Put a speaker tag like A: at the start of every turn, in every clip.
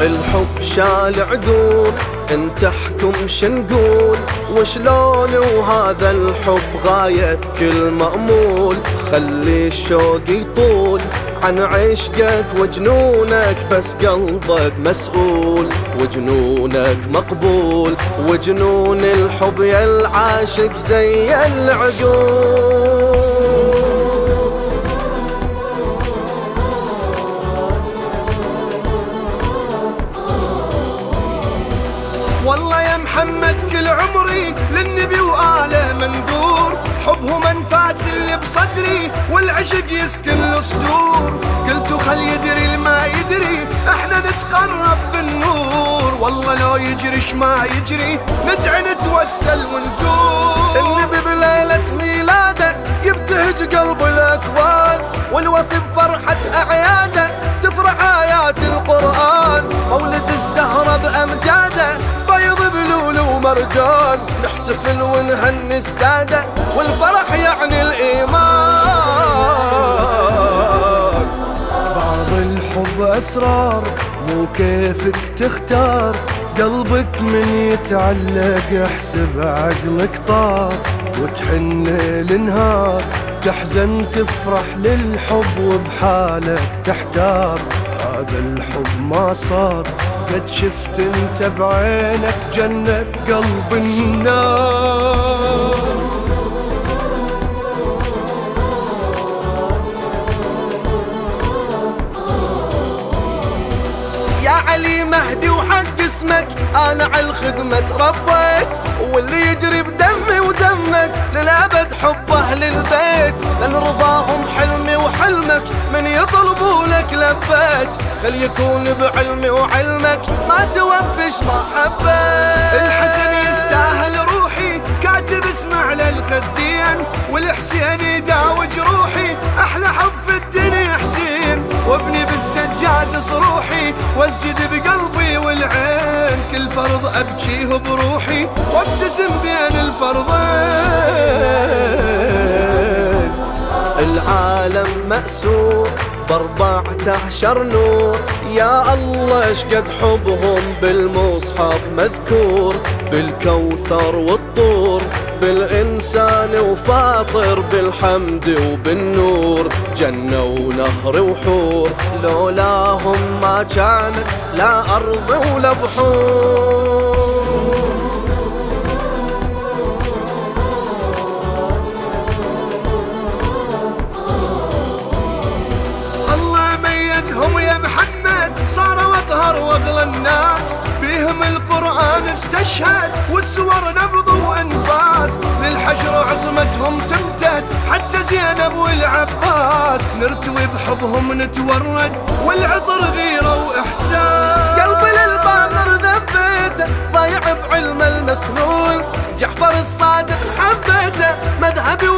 A: الحب شال عدول انت احكم شنقول وشلون وهذا الحب غاية كل مأمول؟ خلي الشوق يطول عن عشقك وجنونك بس قلبك مسؤول. وجنونك مقبول وجنون الحب يا العاشق زي العقول والله يا محمد كل عمري للنبي وآله مندور حبهم أنفاس اللي بصدري والعشق يسكن الصدور قلت خل الما يدري إحنا نتقرب بالنور. والله لو يجري ما يجري؟ ندعي نتوسل ونزور. النبي بليلة ميلاده يبتهج قلب الأكوان. والوصف فرحة أعياده تفرح آيات القرآن. مولد الزهرة بأمجاده فيض بلول ومرجان. نحتفل ونهني السادة والفرح يعني الإيمان. أسرار مو كيفك تختار. قلبك من يتعلق احسب عقلك طار. وتحن ليل تحزن تفرح للحب وبحالك تحتار. هذا الحب ما صار قد شفت انت بعينك جنة قلب النار. اسمك أنا على الخدمة تربيت واللي يجري بدمي ودمك للابد حب أهل البيت. لأن رضاهم حلمي وحلمك من يطلبوا لك لبيت. خل يكون بعلمي وعلمك ما توفش ما حبيت الحسن يستاهل روحي كاتب اسم على الخدين والحسين يداوي جروحي أحلى حب في الدنيا حسين. وابني بالسجاد صروحي واسجد بقلبي كل فرض أبكيه بروحي وابتسم بين الفرضين. العالم مأسور بأربعة عشر نور. يا الله اشقد حبهم بالمصحف مذكور؟ بالكوثر والطور بالإنسان وفاطر بالحمد وبالنور. جنة ونهر وحور لولاهم كانت لا أرض ولا بحور. الله ميزهم يا محمد صاروا أطهر وأغلى الناس. بيهم القرآن استشهد والسور نبض وانفاس. للحشر عصمتهم تمتد حتى زينب والعباس. نرتوي بحبهم نتورد والعطر غيره واحساس قلبي للباقر ذبيته ضايع بعلم المكنون. جعفر الصادق حبيته مذهبي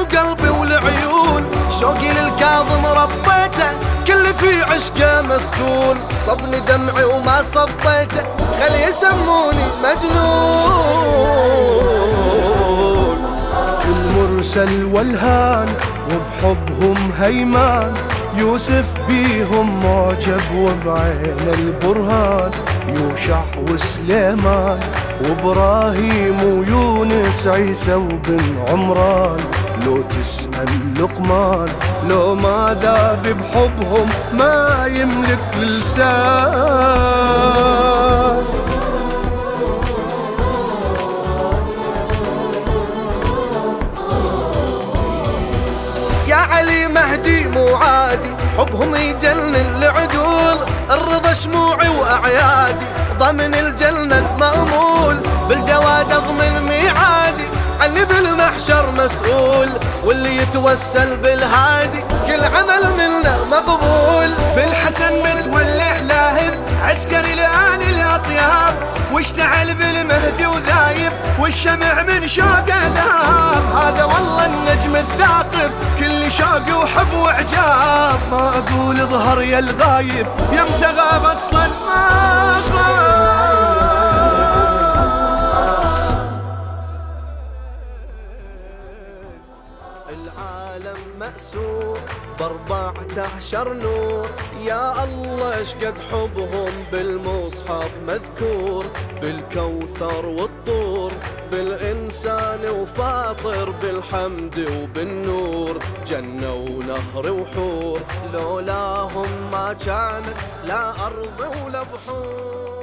A: شوقي للكاظم ربيته كل في عشقه مسجون. صبني دمعي وما صبيته خل يسموني مجنون. المرسل والهان وبحبهم هيمان يوسف بيهم معجب وبعين البرهان. يوشع وسليمان وإبراهيم ويونس عيسى وبن عمران. تسأل لقمان لو ما ذاب بحبهم ما يملك لسان. يا علي مهدي مو عادي حبهم يجنن العدول الرضا شموعي وأعيادي ضمن الجنة المأمول يتوسل بالهادي كل عمل منه مقبول.
B: بالحسن متولع لاهب عسكري لآل الأطياب. واشتعل بالمهدي وذايب والشمع من شوقه ناب. هذا والله النجم الثاقب كل شوق وحب وعجاب ما أقول ظهر يا الغايب يمتى غاب أصلا ما غاب
A: مأسور بأربعة عشر نور. يا الله اشقد حبهم بالمصحف مذكور بالكوثر والطور بالإنسان وفاطر بالحمد وبالنور. جنة ونهر وحور لولاهم ما كانت لا أرض ولا بحور.